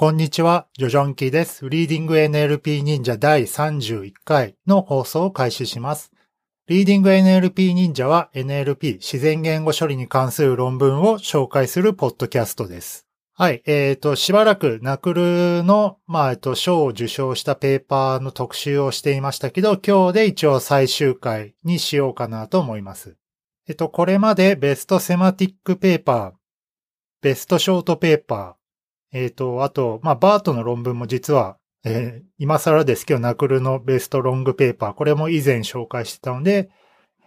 こんにちは、ジョジョンキーです。リーディング NLP 忍者第31回の放送を開始します。リーディング NLP 忍者は NLP 自然言語処理に関する論文を紹介するポッドキャストです。はい、えっ、ー、と、しばらくナクルの、まあ、えっと、賞を受賞したペーパーの特集をしていましたけど、今日で一応最終回にしようかなと思います。えっと、これまでベストセマティックペーパー、ベストショートペーパー、えっ、ー、と、あと、まあ、バートの論文も実は、えー、今更ですけど、ナクルのベストロングペーパー、これも以前紹介してたので、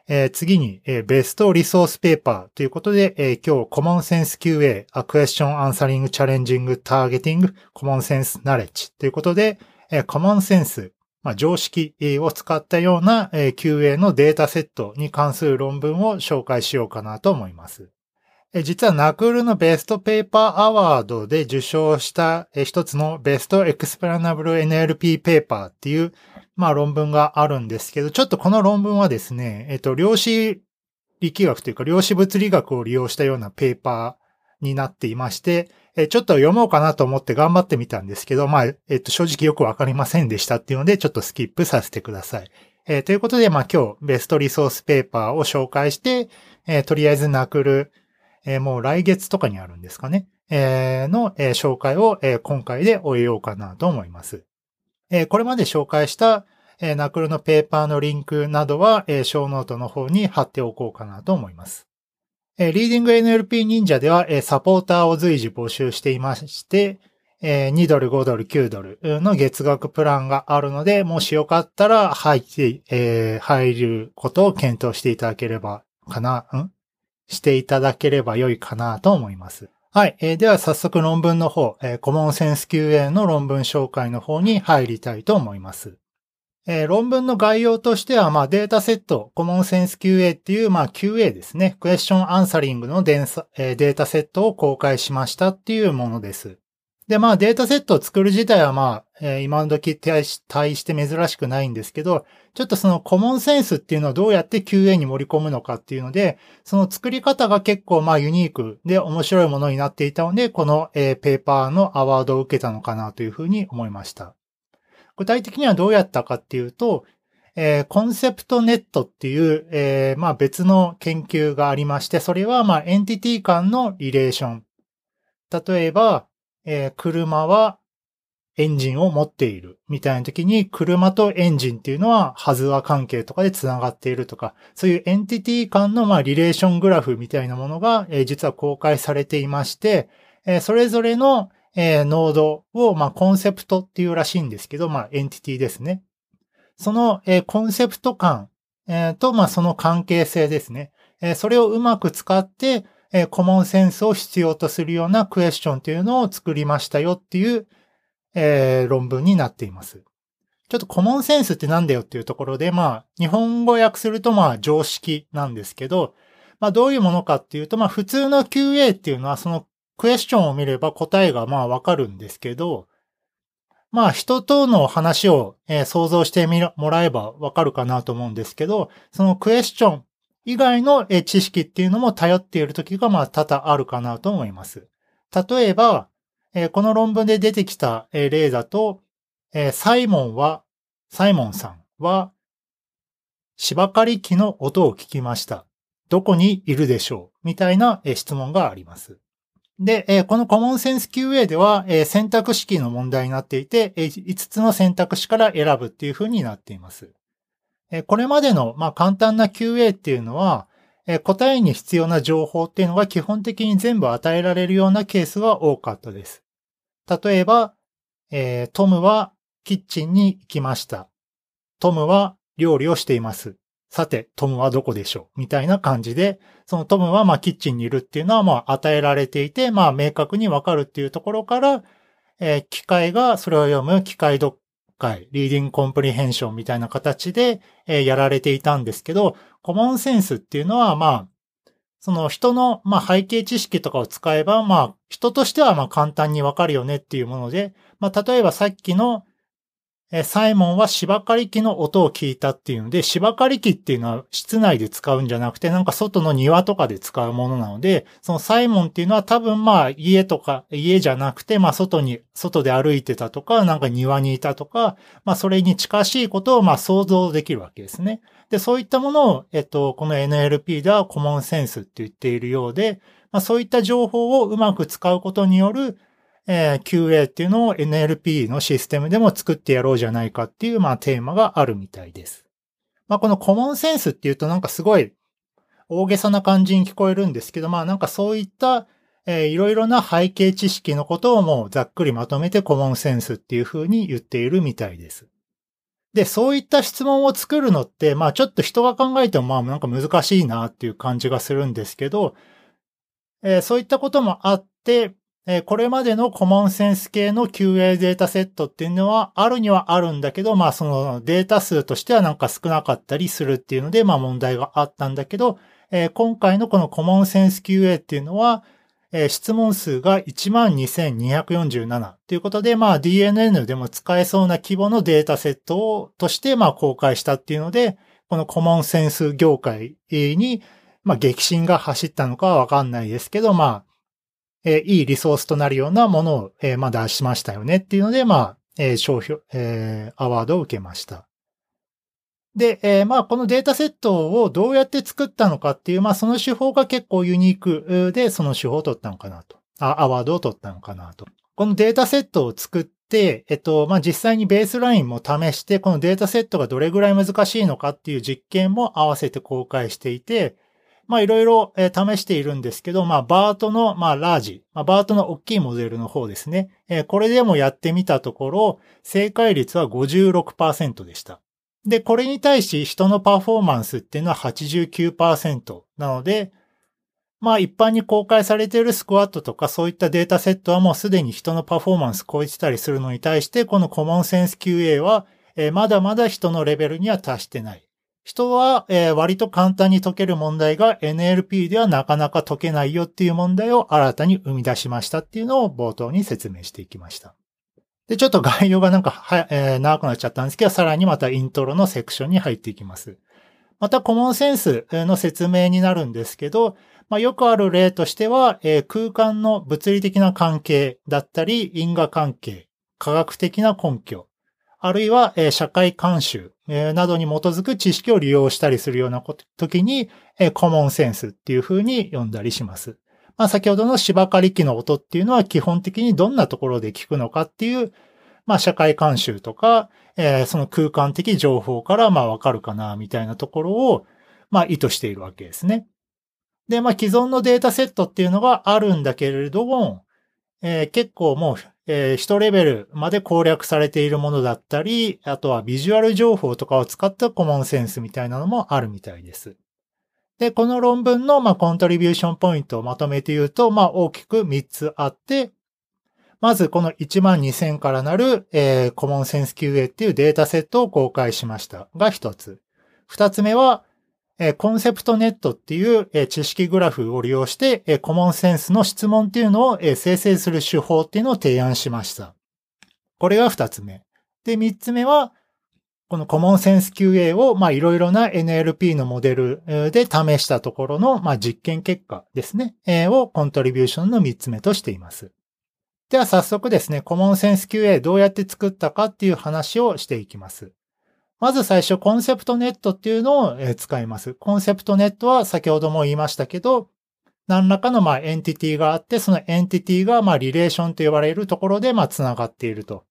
えー、次に、えー、ベストリソースペーパーということで、えー、今日、コモンセンス QA、A Question Answering Challenging Targeting Common Sense Knowledge ということで、えー、コモンセンス、まあ、常識を使ったような、えー、QA のデータセットに関する論文を紹介しようかなと思います。実はナクールのベストペーパーアワードで受賞した一つのベストエクスプラナブル NLP ペーパーっていう、まあ論文があるんですけど、ちょっとこの論文はですね、えっと、量子力学というか量子物理学を利用したようなペーパーになっていまして、ちょっと読もうかなと思って頑張ってみたんですけど、まあ、えっと、正直よくわかりませんでしたっていうので、ちょっとスキップさせてください。えー、ということで、まあ今日ベストリソースペーパーを紹介して、えー、とりあえずナクルえー、もう来月とかにあるんですかね。えー、の、えー、紹介を、えー、今回で終えようかなと思います。えー、これまで紹介した、えー、ナクルのペーパーのリンクなどは、えー、ショーノートの方に貼っておこうかなと思います。えー、リーディング NLP 忍者では、えー、サポーターを随時募集していまして、えー、2ドル、5ドル、9ドルの月額プランがあるので、もしよかったら入って、えー、入ることを検討していただければかな、ん？していただければ良いかなと思います。はい。えー、では早速論文の方、えー、コモンセンス QA の論文紹介の方に入りたいと思います。えー、論文の概要としては、まあ、データセット、コモンセンス QA っていう、まあ、QA ですね。クエスチョンアンサリングのデータセットを公開しましたっていうものです。で、まあデータセットを作る自体はまあ、えー、今の時対して珍しくないんですけど、ちょっとそのコモンセンスっていうのをどうやって QA に盛り込むのかっていうので、その作り方が結構まあユニークで面白いものになっていたので、この、えー、ペーパーのアワードを受けたのかなというふうに思いました。具体的にはどうやったかっていうと、えー、コンセプトネットっていう、えー、まあ別の研究がありまして、それはまあエンティティ間のリレーション。例えば、えー、車はエンジンを持っているみたいな時に、車とエンジンっていうのは、 has a 関係とかで繋がっているとか、そういう entity 間の、まあ、 relation graph みたいなものが、えー、実は公開されていまして、えー、それぞれの、えー、ノードを、まあ、コンセプトっていうらしいんですけど、まあ、 entity ですね。その、えー、コンセプト間、えー、と、まあ、その関係性ですね。えー、それをうまく使って、えー、 common sense を必要とするようなクエスチョンというのを作りましたよっていう、えー、論文になっています。ちょっとコモンセンスってなんだよっていうところで、まあ、日本語訳するとまあ常識なんですけど、まあどういうものかっていうと、まあ普通の QA っていうのはそのクエスチョンを見れば答えがまあわかるんですけど、まあ人との話を、え想像してみもらえばわかるかなと思うんですけど、そのクエスチョン以外の知識っていうのも頼っている時がまあ多々あるかなと思います。例えば、この論文で出てきた例だと、サイモンは、サイモンさんは、芝刈り機の音を聞きました。どこにいるでしょう？みたいな質問があります。で、このコモンセンス QA では選択式の問題になっていて、5つの選択肢から選ぶっていう風になっています。これまでの、まあ、簡単な QA っていうのは、答えに必要な情報っていうのが基本的に全部与えられるようなケースが多かったです。例えば、えー、トムはキッチンに行きました。トムは料理をしています。さて、トムはどこでしょう？みたいな感じで、そのトムはまあキッチンにいるっていうのはまあ与えられていて、まあ明確にわかるっていうところから、えー、機械がそれを読む機械読解、リーディングコンプリヘンションみたいな形で、えー、やられていたんですけど、コモンセンスっていうのは、まあ、その人の、まあ、背景知識とかを使えば、まあ、人としては、まあ、簡単にわかるよねっていうもので、まあ、例えばさっきの、サイモンは芝刈り機の音を聞いたっていうので、芝刈り機っていうのは室内で使うんじゃなくて、なんか外の庭とかで使うものなので、そのサイモンっていうのは多分まあ家とか、家じゃなくて、まあ外に、外で歩いてたとか、なんか庭にいたとか、まあそれに近しいことをまあ想像できるわけですね。で、そういったものを、えっと、この NLP ではコモンセンスって言っているようで、まあそういった情報をうまく使うことによる、えー、QA っていうのを NLP のシステムでも作ってやろうじゃないかっていう、まあ、テーマがあるみたいです。まあ、このコモンセンスっていうとなんかすごい大げさな感じに聞こえるんですけど、まあなんかそういった、えー、いろいろな背景知識のことをもうざっくりまとめてコモンセンスっていう風に言っているみたいです。で、そういった質問を作るのって、まあちょっと人が考えてもまあなんか難しいなっていう感じがするんですけど、えー、そういったこともあって、えこれまでのコモンセンス系の QA データセットっていうのはあるにはあるんだけど、まあそのデータ数としてはなんか少なかったりするっていうので、まあ問題があったんだけど、え今回のこのコモンセンス QA っていうのは、え質問数が12,247ということで、まあ DNN でも使えそうな規模のデータセットをとしてまあ公開したっていうので、このコモンセンス業界に、まあ激震が走ったのかはわかんないですけど、まあえ、いいリソースとなるようなものを、え、まあ出しましたよねっていうので、まあ、え、商標、え、アワードを受けました。で、え、まあ、このデータセットをどうやって作ったのかっていう、まあ、その手法が結構ユニークで、その手法を取ったのかなと。あ、アワードを取ったのかなと。このデータセットを作って、えっと、まあ、実際にベースラインも試して、このデータセットがどれぐらい難しいのかっていう実験も合わせて公開していて、まあいろいろ試しているんですけど、まあバートの、まあラージ、まあバートの大きいモデルの方ですね。これでもやってみたところ、正解率は56%でした。で、これに対し人のパフォーマンスっていうのは89%なので、まあ一般に公開されているスクワットとかそういったデータセットはもうすでに人のパフォーマンス超えてたりするのに対して、このコモンセンス QA は、まだまだ人のレベルには達してない。人は、えー、割と簡単に解ける問題が NLP ではなかなか解けないよっていう問題を新たに生み出しましたっていうのを冒頭に説明していきました。で、ちょっと概要がなんかは、えー、長くなっちゃったんですけど、さらにまたイントロのセクションに入っていきます。またコモンセンスの説明になるんですけど、まあ、よくある例としては、えー、空間の物理的な関係だったり、因果関係、科学的な根拠、あるいは、えー、社会慣習、えー、などに基づく知識を利用したりするような時に、えー、コモンセンスっていう風に呼んだりします。まあ、先ほどの芝刈り機の音っていうのは基本的にどんなところで聞くのかっていう、まあ、社会慣習とか、えー、その空間的情報からまあわかるかな、みたいなところを、まあ、意図しているわけですね。で、まあ、既存のデータセットっていうのがあるんだけれども、えー、結構もうえー、人レベルまで攻略されているものだったり、あとはビジュアル情報とかを使った common sense みたいなのもあるみたいです。で、この論文の、まあ、 contribution point をまとめて言うと、まあ、大きく3つあって、まずこの12000からなる、えー、 CommonsenseQA っていうデータセットを公開しましたが1つ。2つ目は、 ConceptNet っていう、知識グラフを利用して、 common sense の質問っていうのを、生成する手法っていうのを提案しました。これが二つ目。で、三つ目は、このコモンセンス QA を、まあ、いろいろな NLP のモデルで試したところの、まあ、実験結果ですね、をコントリビューションの三つ目としています。では早速ですね、コモンセンス QA どうやって作ったかっていう話をしていきます。まず最初、コンセプトネットっていうのを使います。コンセプトネットは先ほども言いましたけど、何らかのまあエンティティがあって、そのエンティティがまあリレーションと呼ばれるところでまあ繋がっていると。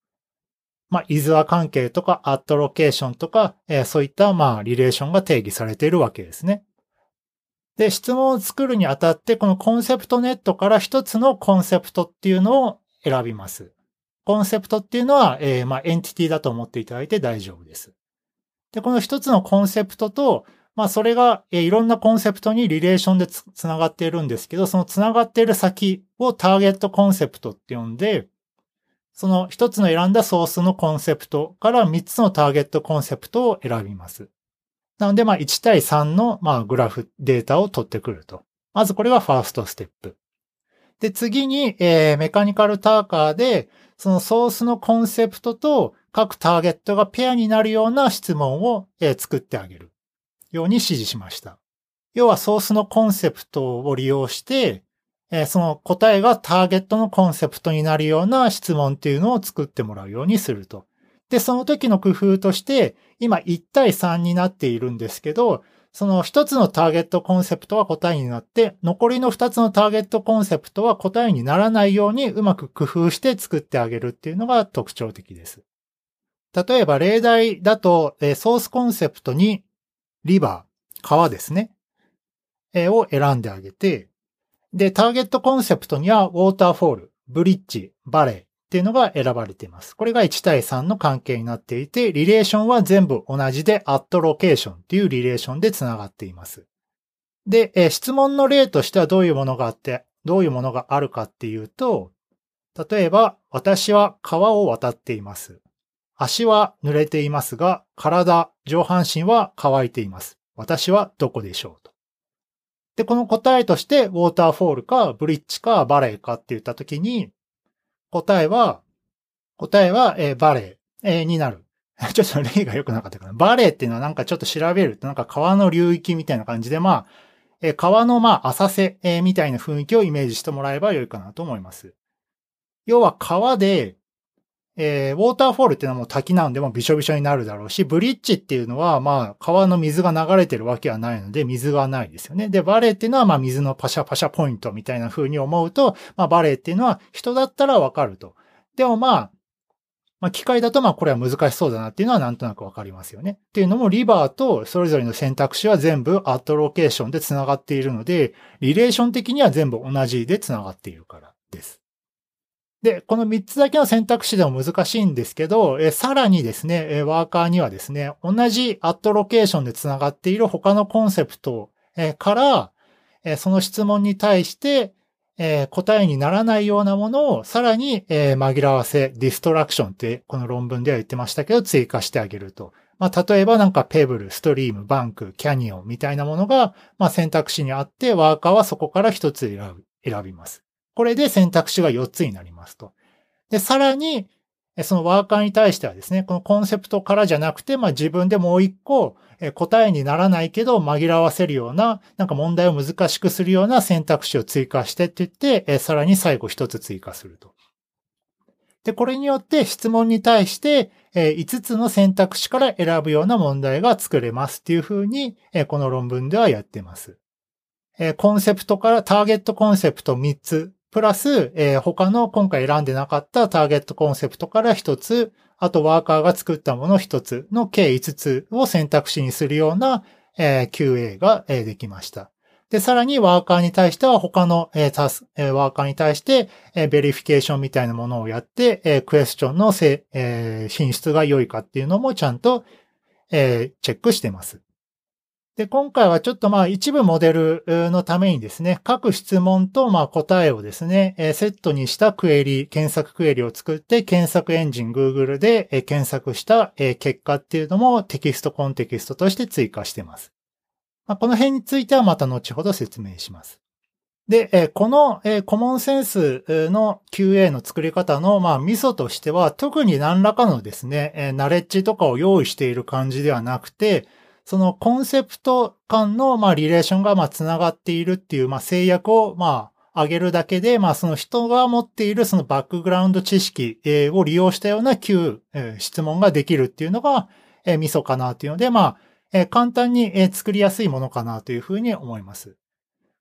まあ、イズア関係とかアットロケーションとか、えー、そういったまあリレーションが定義されているわけですね。で、質問を作るにあたって、このコンセプトネットから一つのコンセプトっていうのを選びます。コンセプトっていうのは、えー、まあエンティティだと思っていただいて大丈夫です。で、この一つのコンセプトと、まあそれが、えいろんなコンセプトにリレーションでつながっているんですけど、そのつながっている先をターゲットコンセプトって呼んで、その一つの選んだソースのコンセプトから三つのターゲットコンセプトを選びます。なので、まあ1対3の、まあグラフデータを取ってくると。まずこれがファーストステップ。で、次に、えー、メカニカルターカーで、そのソースのコンセプトと各ターゲットがペアになるような質問を作ってあげるように指示しました。要はソースのコンセプトを利用して、その答えがターゲットのコンセプトになるような質問っていうのを作ってもらうようにすると。で、その時の工夫として、今1対3になっているんですけど、その一つのターゲットコンセプトは答えになって、残りの二つのターゲットコンセプトは答えにならないようにうまく工夫して作ってあげるっていうのが特徴的です。例えば例題だと、ソースコンセプトにリバー、川ですね、を選んであげて、で、ターゲットコンセプトにはウォーターフォール、ブリッジ、バレーっていうのが選ばれています。これが1対3の関係になっていて、リレーションは全部同じで、アットロケーションっていうリレーションで繋がっています。で、え質問の例としてはどういうものがあって、どういうものがあるかっていうと、例えば、私は川を渡っています。足は濡れていますが、体、上半身は乾いています。私はどこでしょうと。で、この答えとして、ウォーターフォールか、ブリッジか、バレーかって言ったときに、答えは、答えは、えー、バレー、えー、になる。ちょっと例が良くなかったかな。バレーっていうのはなんかちょっと調べるとなんか川の流域みたいな感じで、まあ、えー、川のまあ浅瀬、えー、みたいな雰囲気をイメージしてもらえば良いかなと思います。要は川で、えー、ウォーターフォールっていうのはもう滝なんでもびしょびしょになるだろうし、ブリッジっていうのはまあ川の水が流れてるわけはないので水がないですよね。で、バレーっていうのはまあ水のパシャパシャポイントみたいな風に思うと、まあバレーっていうのは人だったらわかると。でもまあ、まあ機械だとまあこれは難しそうだなっていうのはなんとなくわかりますよね。っていうのもリバーとそれぞれの選択肢は全部アットロケーションで繋がっているので、リレーション的には全部同じで繋がっているからです。で、この3つだけの選択肢でも難しいんですけど、えさらにですね、ワーカーにはですね、同じアットロケーションで繋がっている他のコンセプト、えから、えその質問に対して、え答えにならないようなものをさらに、え紛らわせ、ディストラクションってこの論文では言ってましたけど、追加してあげると。まあ、例えばなんかペブル、ストリーム、バンク、キャニオンみたいなものが、まあ、選択肢にあって、ワーカーはそこから一つ選ぶ、選びます。これで選択肢が4つになりますと。で、さらに、そのワーカーに対してはですね、このコンセプトからじゃなくて、まあ自分でもう一個、答えにならないけど紛らわせるような、なんか問題を難しくするような選択肢を追加してって言って、さらに最後一つ追加すると。で、これによって質問に対して、5つの選択肢から選ぶような問題が作れますっていうふうに、この論文ではやってます。コンセプトから、ターゲットコンセプト3つプラス、えー、他の今回選んでなかったターゲットコンセプトから一つ、あとワーカーが作ったもの一つの計5つを選択肢にするような、えー、QA が、えー、できました。で、さらにワーカーに対しては他の、えー、タス、えー、ワーカーに対して、えー、 verification みたいなものをやって、えー、クエスチョンのせ、えー、品質が良いかっていうのもちゃんと、えー、チェックしてます。で、今回はちょっとまあ一部モデルのためにですね、各質問とまあ答えをですね、セットにしたクエリ、検索クエリを作って検索エンジン Google で検索した結果っていうのもテキストコンテキストとして追加しています。まあ、この辺についてはまた後ほど説明します。で、このコモンセンスの QA の作り方のまあミソとしては特に何らかのですね、ナレッジとかを用意している感じではなくて、そのコンセプト間の、まあ、リレーションが、まあ、繋がっているっていう、まあ、制約を、まあ、上げるだけで、まあ、その人が持っているそのバックグラウンド知識を利用したような Q、質問ができるっていうのが、えミソかなというので、まあ、簡単に作りやすいものかなというふうに思います。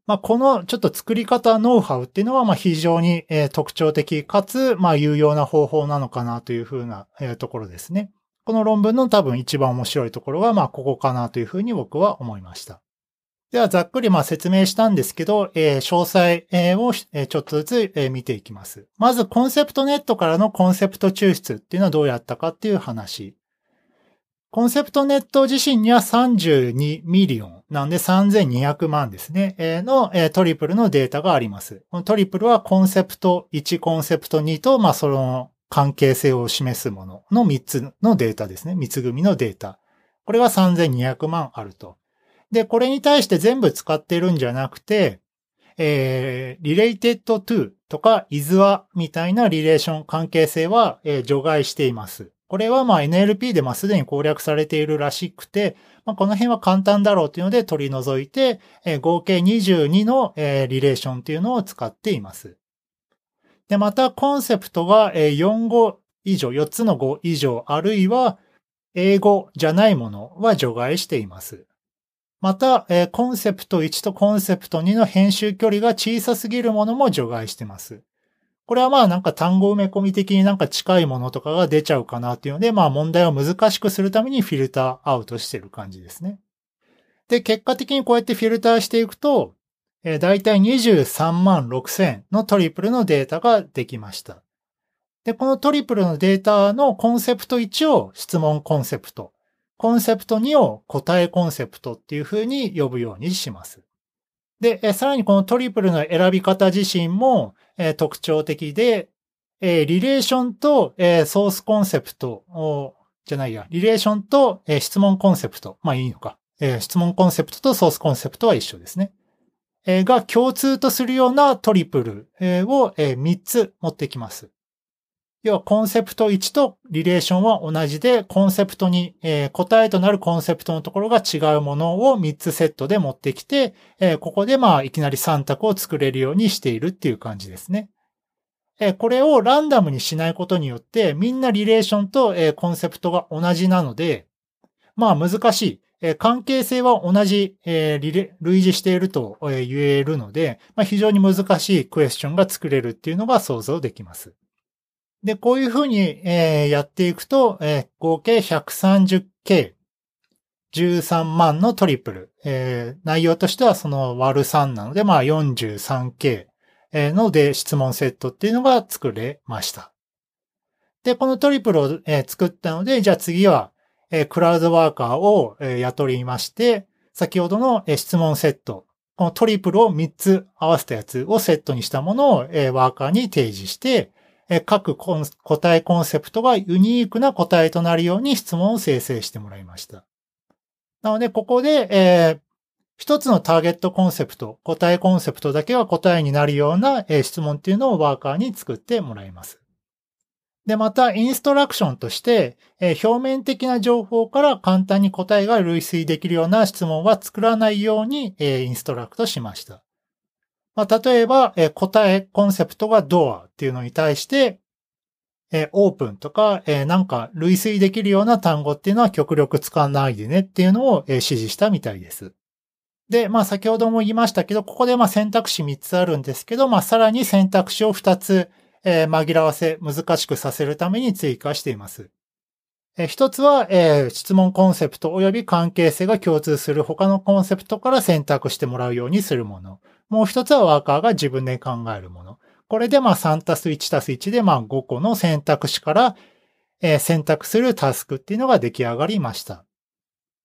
まあ、このちょっと作り方ノウハウっていうのは、まあ、非常に特徴的かつ、まあ、有用な方法なのかなというふうなところですね。この論文の多分一番面白いところは、まあ、ここかなというふうに僕は思いました。では、ざっくりまあ説明したんですけど、えー、詳細、を、ちょっとずつ、見ていきます。まず、 ConceptNet からのコンセプト抽出っていうのはどうやったかっていう話。 ConceptNet 自身には32 million なんで3200万ですね、の、トリプルのデータがあります。このトリプルはコンセプト1、コンセプト2と、まあ、その関係性を示すものの3つのデータですね。3つ組のデータ。これが3200万あると。で、これに対して全部使ってるんじゃなくて、えー、related to とか is はみたいなリレーション関係性は、えー、除外しています。これはまあ NLP でまあすでに攻略されているらしくて、まあ、この辺は簡単だろうというので取り除いて、えー、合計22の、えー、リレーションというのを使っています。で、またコンセプトが、4語以上、4つの語以上、あるいは英語じゃないものは除外しています。また、コンセプト1とコンセプト2の編集距離が小さすぎるものも除外しています。これはまあなんか単語埋め込み的になんか近いものとかが出ちゃうかなっていうので、まあ問題を難しくするためにフィルターアウトしてる感じですね。で、結果的にこうやってフィルターしていくと、えー、だいたい23万6000のトリプルのデータができました。で、このトリプルのデータのコンセプト1を質問コンセプト、コンセプト2を答えコンセプトっていう風に呼ぶようにします。で、さらにこのトリプルの選び方自身も、特徴的で、リレーションと、ソースコンセプトじゃないや、リレーションと、質問コンセプト。まあいいのか。質問コンセプトとソースコンセプトは一緒ですね。が共通とするようなトリプル、を、3つ持ってきます。要はコンセプト1とリレーションは同じで、コンセプト2、答えとなるコンセプトのところが違うものを3つセットで持ってきて、ここでまあいきなり3択を作れるようにしているっていう感じですね。これをランダムにしないことによって、みんなリレーションと、コンセプトが同じなので、まあ難しい。関係性は同じ、類似していると言えるので、非常に難しいクエスチョンが作れるっていうのが想像できます。で、こういうふうに、やっていくと、合計 130K、13万のトリプル、内容としてはその割る3なので、まあ 43K ので質問セットっていうのが作れました。で、このトリプルを、作ったので、じゃあ次は、え、クラウドワーカーを、え、雇いまして、先ほどの、え、質問セット、このトリプルを3つ合わせたやつをセットにしたものを、え、ワーカーに提示して、え各答えコンセプトがユニークな答えとなるように質問を生成してもらいました。なので、ここで、えー、一つのターゲットコンセプト、答えコンセプトだけは答えになるような、質問っていうのをワーカーに作ってもらいます。で、また、インストラクションとして、えー、表面的な情報から簡単に答えが類推できるような質問は作らないように、えー、インストラクトしました。まあ、例えば、えー、答えコンセプトがドアっていうのに対して、え、オープンとか、え、なんか類推できるような単語っていうのは極力使わないでねっていうのを、え、指示したみたいです。で、まあ先ほども言いましたけど、ここでまあ選択肢3つあるんですけど、まあさらに選択肢を2つ、えー、紛らわせ、難しくさせるために追加しています。えー、一つは、えー、質問コンセプト及び関係性が共通する他のコンセプトから選択してもらうようにするもの。もう一つはワーカーが自分で考えるもの。これでまあ3たす1たす1でまあ5個の選択肢から、えー、選択するタスクっていうのが出来上がりました。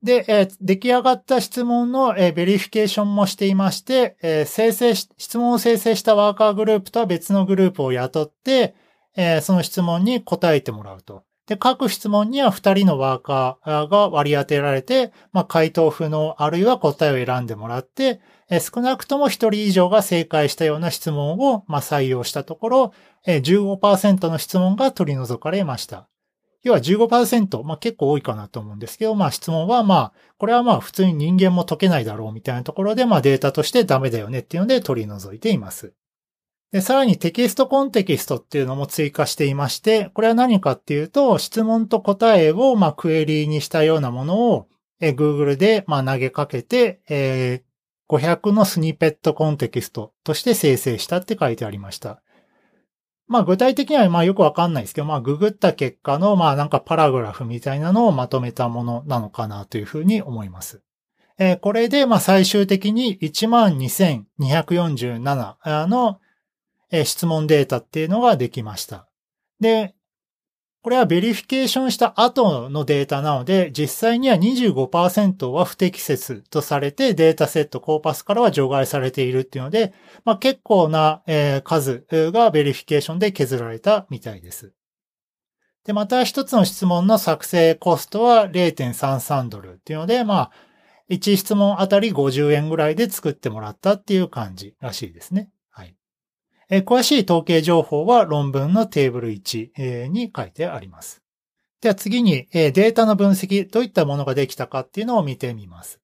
で、えー、出来上がった質問の、えー、 verification もしていまして、えー、生成し、質問を生成したワーカーグループとは別のグループを雇って、えー、その質問に答えてもらうと。で、各質問には2人のワーカーが割り当てられて、まあ、回答不能、あるいは答えを選んでもらって、え少なくとも1人以上が正解したような質問を、ま採用したところえ、15%の質問が取り除かれました。要は15%、まあ結構多いかなと思うんですけど、まあ質問はまあ、これはまあ普通に人間も解けないだろうみたいなところで、まあデータとしてダメだよねっていうので取り除いています。で、さらにテキストコンテキストっていうのも追加していまして、これは何かっていうと、質問と答えをまあクエリーにしたようなものを、え Google でまあ投げかけて、えー500のスニペットコンテキストとして生成したって書いてありました。まあ具体的にはまあよくわかんないですけど、まあググった結果のまあなんかパラグラフみたいなのをまとめたものなのかなというふうに思います。えー、これでまあ最終的に12,247の質問データっていうのができました。で、これは verification した後のデータなので、実際には25%は不適切とされてデータセットコーパスからは除外されているっていうので、まあ、結構な、え、数が verification で削られたみたいです。で、また一つの質問の作成コストは0.33ドルっていうので、まあ、1質問あたり50円ぐらいで作ってもらったっていう感じらしいですね。えー、詳しい統計情報は論文のテーブル1、え、に書いてあります。では次に、え、データの分析、どういったものができたかっていうのを見てみます。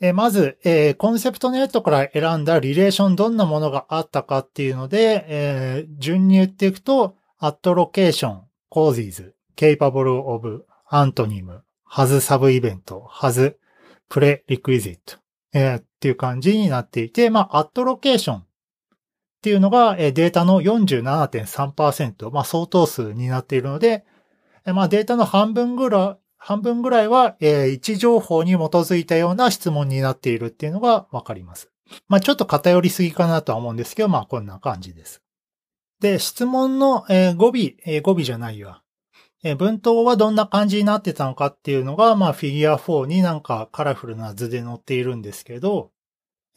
え、まず、え、コンセプトネットから選んだリレーションどんなものがあったかっていうので、え、順に言っていくと、アットロケーション、コー s ーズ、capable of, アントニム、ハズサブイベント、ハズ、プレリクイジット、えー、っていう感じになっていて、まあ、アットロケーションっていうのが、データの47.3%、まあ、相当数になっているので、まあ、データの半分ぐらい、半分ぐらいは、位置情報に基づいたような質問になっているっていうのがわかります。まあ、ちょっと偏りすぎかなとは思うんですけど、まあ、こんな感じです。で、質問の、語尾、語尾じゃないよ。えー、文頭はどんな感じになってたのかっていうのが、まあ、フィギュア4になんかカラフルな図で載っているんですけど、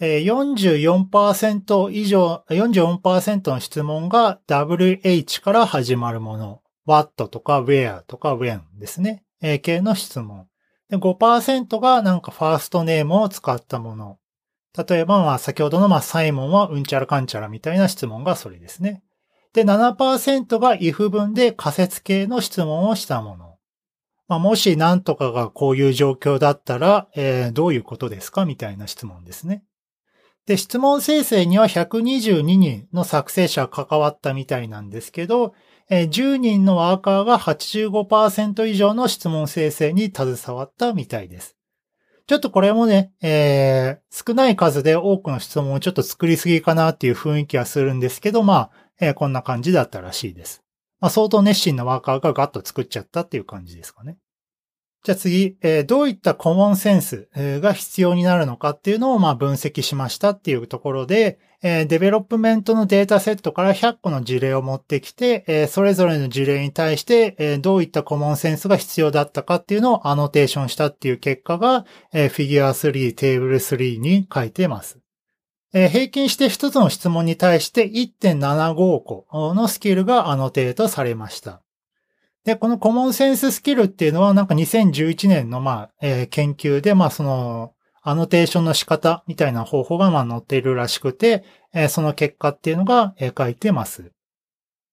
44%以上、44%の質問が WH から始まるもの。what とか where とか when ですね。えー、系の質問。で5%がなんかファーストネームを使ったもの。例えば、まあ先ほどのまあサイモンはうんちゃらかんちゃらみたいな質問がそれですね。で、7%が if 文で仮説系の質問をしたもの。まあ、もし何とかがこういう状況だったら、えー、どういうことですか？みたいな質問ですね。で、質問生成には122人の作成者が関わったみたいなんですけど、10人のワーカーが85%以上の質問生成に携わったみたいです。ちょっとこれもね、えー、少ない数で多くの質問をちょっと作りすぎかなっていう雰囲気はするんですけど、まあ、えー、こんな感じだったらしいです。まあ、相当熱心なワーカーがガッと作っちゃったっていう感じですかね。じゃあ次、えー、どういった common sense が必要になるのかっていうのをまあ分析しましたっていうところで、えー、 development のデータセットから100個の事例を持ってきて、えー、それぞれの事例に対して、えー、どういった common sense が必要だったかっていうのをアノテーションしたっていう結果が、えー、フィギュア3、テーブル3に書いてます。えー、平均して一つの質問に対して1.75個のスキルがアノテートされました。で、この common sense スキルっていうのはなんか2011年のまあ、えー、研究でまあそのアノテーションの仕方みたいな方法がまあ載っているらしくて、えー、その結果っていうのが、えー、書いてます。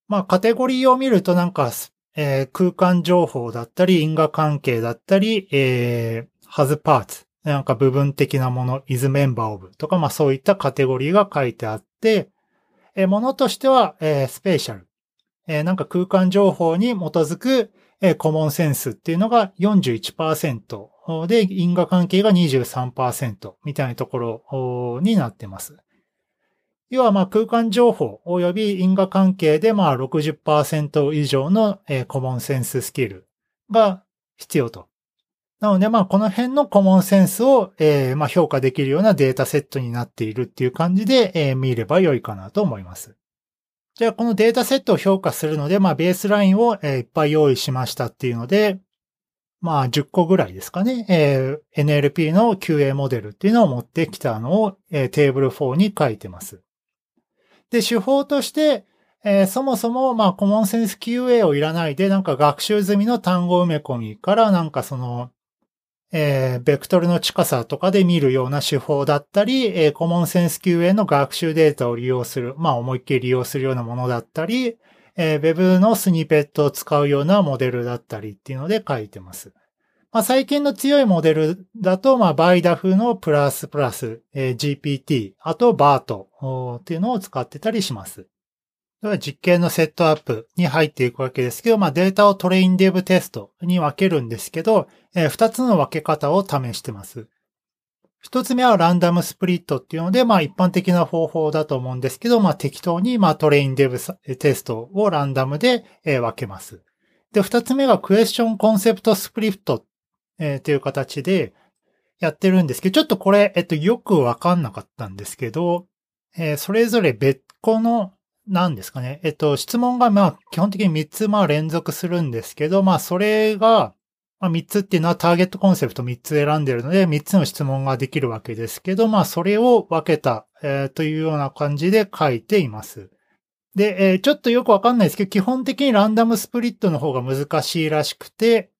まあカテゴリーを見るとなんか、えー、空間情報だったり因果関係だったり、えー、has parts なんか部分的なもの is member of とかまあそういったカテゴリーが書いてあって、えー、ものとしては、えー、スペシャルえー、なんか空間情報に基づく、えー、コモンセンスっていうのが41%で、因果関係が23%みたいなところになってます。要はまあ空間情報及び因果関係でまあ60%以上の、えー、コモンセンススキルが必要と。なのでまあこの辺のコモンセンスを、えー、まあ評価できるようなデータセットになっているっていう感じで、えー、見れば良いかなと思います。じゃあこのデータセットを評価するので、まあベースラインを、えいっぱい用意しましたっていうので、まあ10個ぐらいですかね、えー、NLP の QA モデルっていうのを持ってきたのを、えー、テーブル4に書いてます。で、手法として、えー、そもそも、まあ、コモンセンス QA をいらないで、なんか学習済みの単語埋め込みから、なんかその、えー、ベクトルの近さとかで見るような手法だったり、えー、コモンセンス QA の学習データを利用する、まあ思いっきり利用するようなものだったり、えー、Web のスニペットを使うようなモデルだったりっていうので書いてます。まあ、最近の強いモデルだと、まあ、バイダフのプラスプラス、GPT、あとバートっていうのを使ってたりします。実験のセットアップに入っていくわけですけど、まあデータをトレインデブテストに分けるんですけど、えー、2つの分け方を試してます。一つ目はランダムスプリットっていうので、まあ一般的な方法だと思うんですけど、まあ適当にまあトレインデブテストをランダムで、分けます。で、二つ目がクエスチョンコンセプトスプリット、っていう形でやってるんですけど、ちょっとこれ、えっと、よくわかんなかったんですけど、それぞれ別個のなんですかね。えっと、質問がまあ基本的に3つまあ連続するんですけど、まあそれが、まあ3つっていうのはターゲットコンセプト3つ選んでるので3つの質問ができるわけですけど、まあそれを分けた、えー、というような感じで書いています。で、えー、ちょっとよくわかんないですけど、基本的にランダムスプリットの方が難しいらしくて、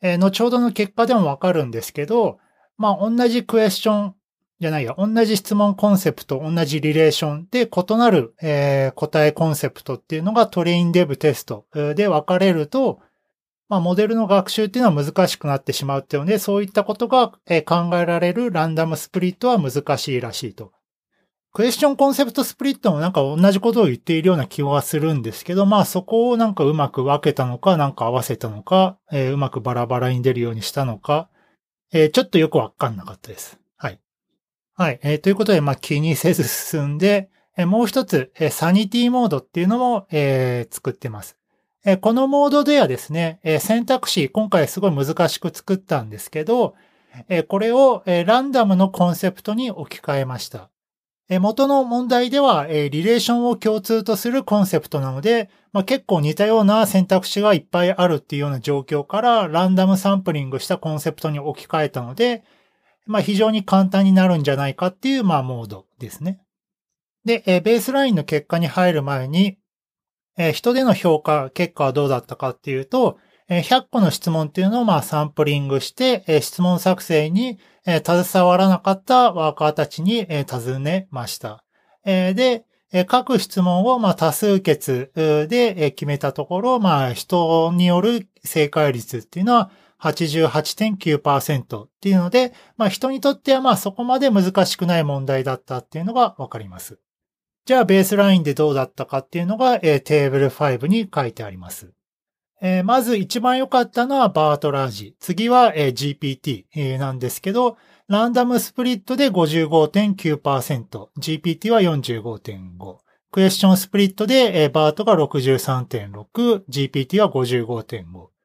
えー、後ほどの結果でもわかるんですけど、まあ、同じクエスチョンじゃないや、同じ質問コンセプト、同じリレーションで異なる、えー、答えコンセプトっていうのがトレインデブテストで分かれると、まあ、モデルの学習っていうのは難しくなってしまうっていうので、そういったことが、え考えられるランダムスプリットは難しいらしいと。クエスチョンコンセプトスプリットもなんか同じことを言っているような気はするんですけど、まあそこをなんかうまく分けたのか、なんか合わせたのか、えー、うまくバラバラに出るようにしたのか、えー、ちょっとよくわかんなかったです。はい。えー、ということで、まあ気にせず進んで、えもう一つ、えサニティモードっていうのも、え作ってます。えこのモードではですね、え選択肢、今回すごい難しく作ったんですけど、えこれを、えランダムのコンセプトに置き換えました。え元の問題ではえ、リレーションを共通とするコンセプトなので、まあ、結構似たような選択肢がいっぱいあるっていうような状況からランダムサンプリングしたコンセプトに置き換えたので、まあ、非常に簡単になるんじゃないかっていう、まあ、モードですね。で、えベースラインの結果に入る前に、え人での評価結果はどうだったかっていうと、え100個の質問っていうのをまあサンプリングして、え質問作成にえ携わらなかったワーカーたちにえ尋ねました。えで、え各質問をまあ多数決でえ決めたところ、まあ人による正解率っていうのは88.9%っていうので、まあ人にとってはまあそこまで難しくない問題だったっていうのがわかります。じゃあベースラインでどうだったかっていうのがテーブル5に書いてあります。えー、まず一番良かったのはバートラージ。次は、えー、GPT、なんですけど、ランダムスプリットで55.9%、GPT は45.5。クエスチョンスプリットで、えー、バートが63.6、GPT は55.5。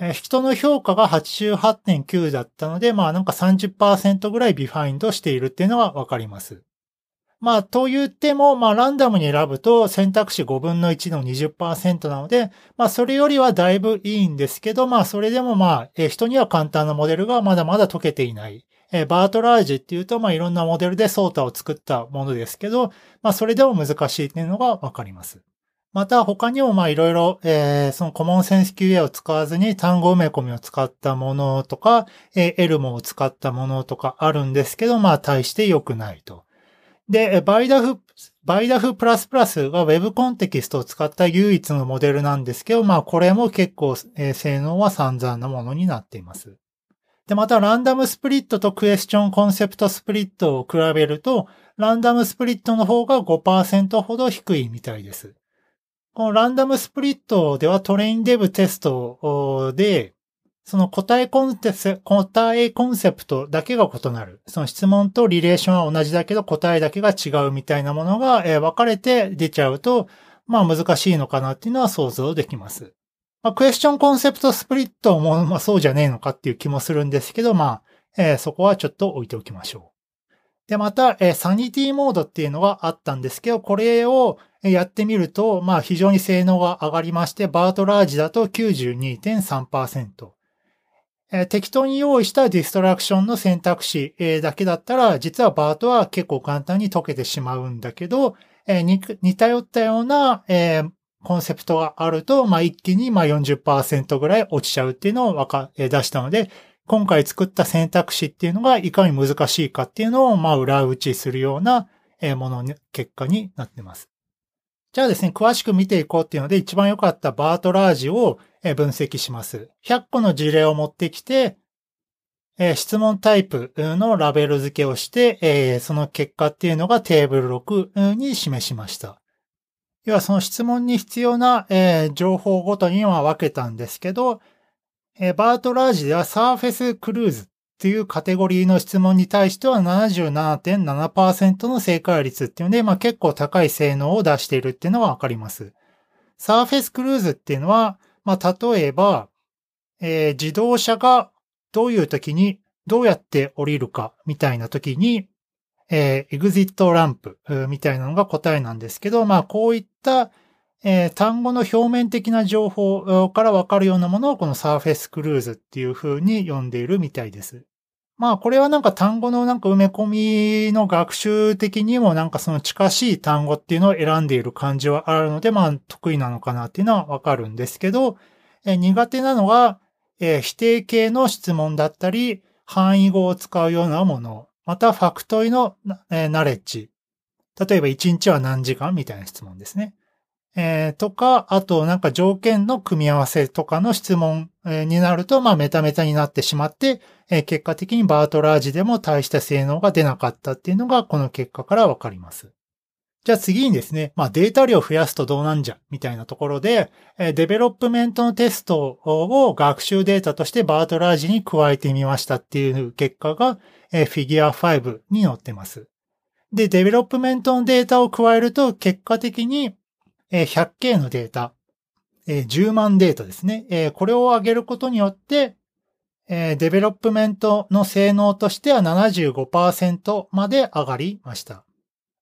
えー、人の評価が88.9だったので、まあなんか30%ぐらい behind しているっていうのはわかります。まあ、と言っても、まあ、ランダムに選ぶと選択肢5分の1の20%なので、まあ、それよりはだいぶいいんですけど、まあ、それでもまあ、人には簡単なモデルがまだまだ解けていない。え BERT-Large っていうと、まあ、いろんなモデルで SOTA を作ったものですけど、まあ、それでも難しいっていうのがわかります。また他にもまあいろいろ、えー、そのコモンセンス QA を使わずに単語埋め込みを使ったものとか、えー、エルモを使ったものとかあるんですけど、まあ大して良くないと。で、バイダフ、バイダフプラスプラスが Web コンテキストを使った唯一のモデルなんですけど、まあこれも結構、えー、性能は散々なものになっています。で、またランダムスプリットとクエスチョンコンセプトスプリットを比べると、ランダムスプリットの方が5%ほど低いみたいです。このランダムスプリットではトレインデブテストで、その答えコンテス、答えコンセプトだけが異なる。その質問とリレーションは同じだけど答えだけが違うみたいなものが、分かれて出ちゃうと、まあ難しいのかなっていうのは想像できます。まあクエスチョンコンセプトスプリットも、まあそうじゃねえのかっていう気もするんですけど、まあ、えー、そこはちょっと置いておきましょう。で、また、えー、サニティモードっていうのがあったんですけど、これをやってみると、まあ非常に性能が上がりまして、バートラージだと92.3%。適当に用意したディストラクションの選択肢、だけだったら、実はバートは結構簡単に解けてしまうんだけど、似たよったような、コンセプトがあると、まあ、一気にまあ40%ぐらい落ちちゃうっていうのを、出したので、今回作った選択肢っていうのがいかに難しいかっていうのを、まあ、裏打ちするような、ものに、結果になってます。じゃあですね、詳しく見ていこうっていうので、一番良かったバートラージを分析します。100個の事例を持ってきて、質問タイプのラベル付けをして、その結果っていうのがテーブル6に示しました。要はその質問に必要な情報ごとには分けたんですけど、バートラージではサーフェスクルーズっていうカテゴリーの質問に対しては77.7%の正解率っていうので、まあ結構高い性能を出しているっていうのはわかります。サーフェスクルーズっていうのは、まあ例えば、えー、自動車がどういう時にどうやって降りるかみたいな時に、えー、エグジットランプみたいなのが答えなんですけど、まあこういったえー、単語の表面的な情報からわかるようなものをこのサーフェスクルーズっていう風に呼んでいるみたいです。まあこれはなんか単語のなんか埋め込みの学習的にもなんかその近しい単語っていうのを選んでいる感じはあるので、まあ得意なのかなっていうのはわかるんですけど、え、苦手なのが、えー、否定形の質問だったり、範囲語を使うようなもの、またファクトイの、え、ナレッジ。例えば1日は何時間みたいな質問ですね。えー、とか、あとなんか条件の組み合わせとかの質問、になると、まあメタメタになってしまって、えー、結果的に BERT-Large でも大した性能が出なかったっていうのがこの結果からわかります。じゃあ次にですね、まあデータ量を増やすとどうなんじゃ、みたいなところで、え development のテストを学習データとして BERT-Large に加えてみましたっていう結果が、えフィギュア5に載ってます。で、 development のデータを加えると、結果的に、100K のデータ、10万データですね。これを上げることによって、 development の性能としては75%まで上がりました。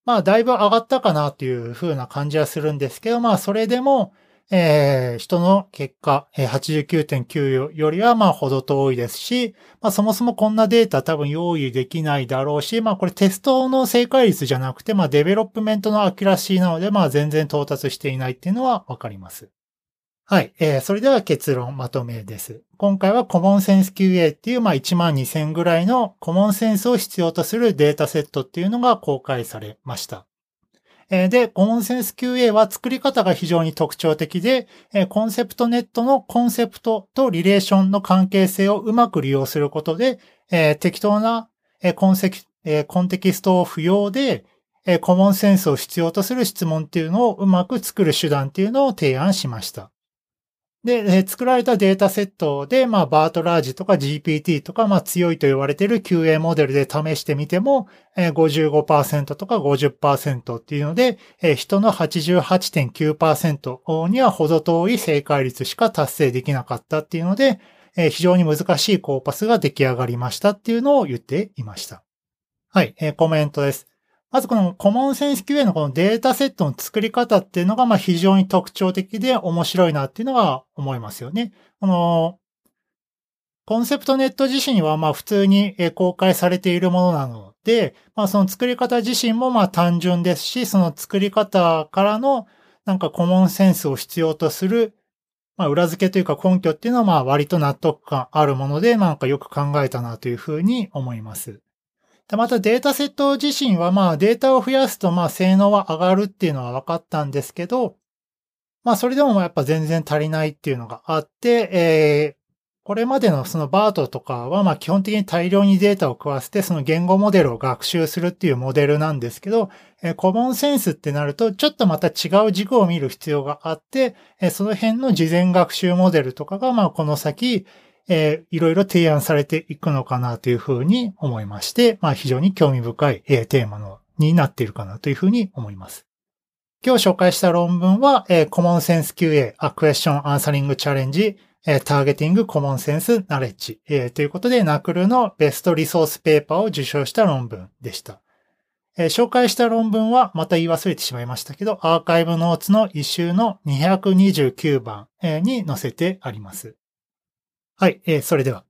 まあ、だいぶ上がったかなという風な感じはするんですけど、まあ、それでも、えー、人の結果、89.9よりはまあ程遠いですし、まあそもそもこんなデータ多分用意できないだろうし、まあこれテストの正解率じゃなくて、まあ development の accuracy なので、まあ全然到達していないっていうのはわかります。はい。えー、それでは結論まとめです。今回はコモンセンス QA っていう、まあ1万2000ぐらいの common sense を必要とするデータセットっていうのが公開されました。で、コモンセンス QA は作り方が非常に特徴的で、コンセプトネットのコンセプトとリレーションの関係性をうまく利用することで、適当なコンセコンテキストを不要で、コモンセンスを必要とする質問っていうのをうまく作る手段っていうのを提案しました。で、作られたデータセットで、まあ、バートラージとか GPT とか、まあ、強いと言われている QA モデルで試してみても、55%とか50%っていうので、人の88.9%には程遠い正解率しか達成できなかったっていうので、非常に難しいコーパスが出来上がりましたっていうのを言っていました。はい、コメントです。まずこのコモンセンス QA のこのデータセットの作り方っていうのがまあ非常に特徴的で面白いなっていうのは思いますよね。このコンセプトネット自身はまあ普通に公開されているものなので、まあその作り方自身もまあ単純ですし、その作り方からのなんかコモンセンスを必要とするまあ裏付けというか根拠っていうのはまあ割と納得感あるもので、なんかよく考えたなというふうに思います。で、またデータセット自身はまあデータを増やすとまあ性能は上がるっていうのは分かったんですけど、まあそれでもやっぱ全然足りないっていうのがあって、えー、これまでのそのバートとかはまあ基本的に大量にデータを食わせてその言語モデルを学習するっていうモデルなんですけど、えー、コモンセンスってなるとちょっとまた違う軸を見る必要があって、えー、その辺の事前学習モデルとかがまあこの先、えー、いろいろ提案されていくのかなというふうに思いまして、まあ非常に興味深い、えー、テーマのになっているかなというふうに思います。今日紹介した論文は、えー、Common Sense QA A Question Answering Challenge えー、ターゲティングコモンセンスナレッジ、えー、ということで、ナクルのベストリソースペーパーを受賞した論文でした。えー、紹介した論文はまた言い忘れてしまいましたけど、アーカイブノーツの一周の229番、えー、に載せてあります。はい、えー、それでは。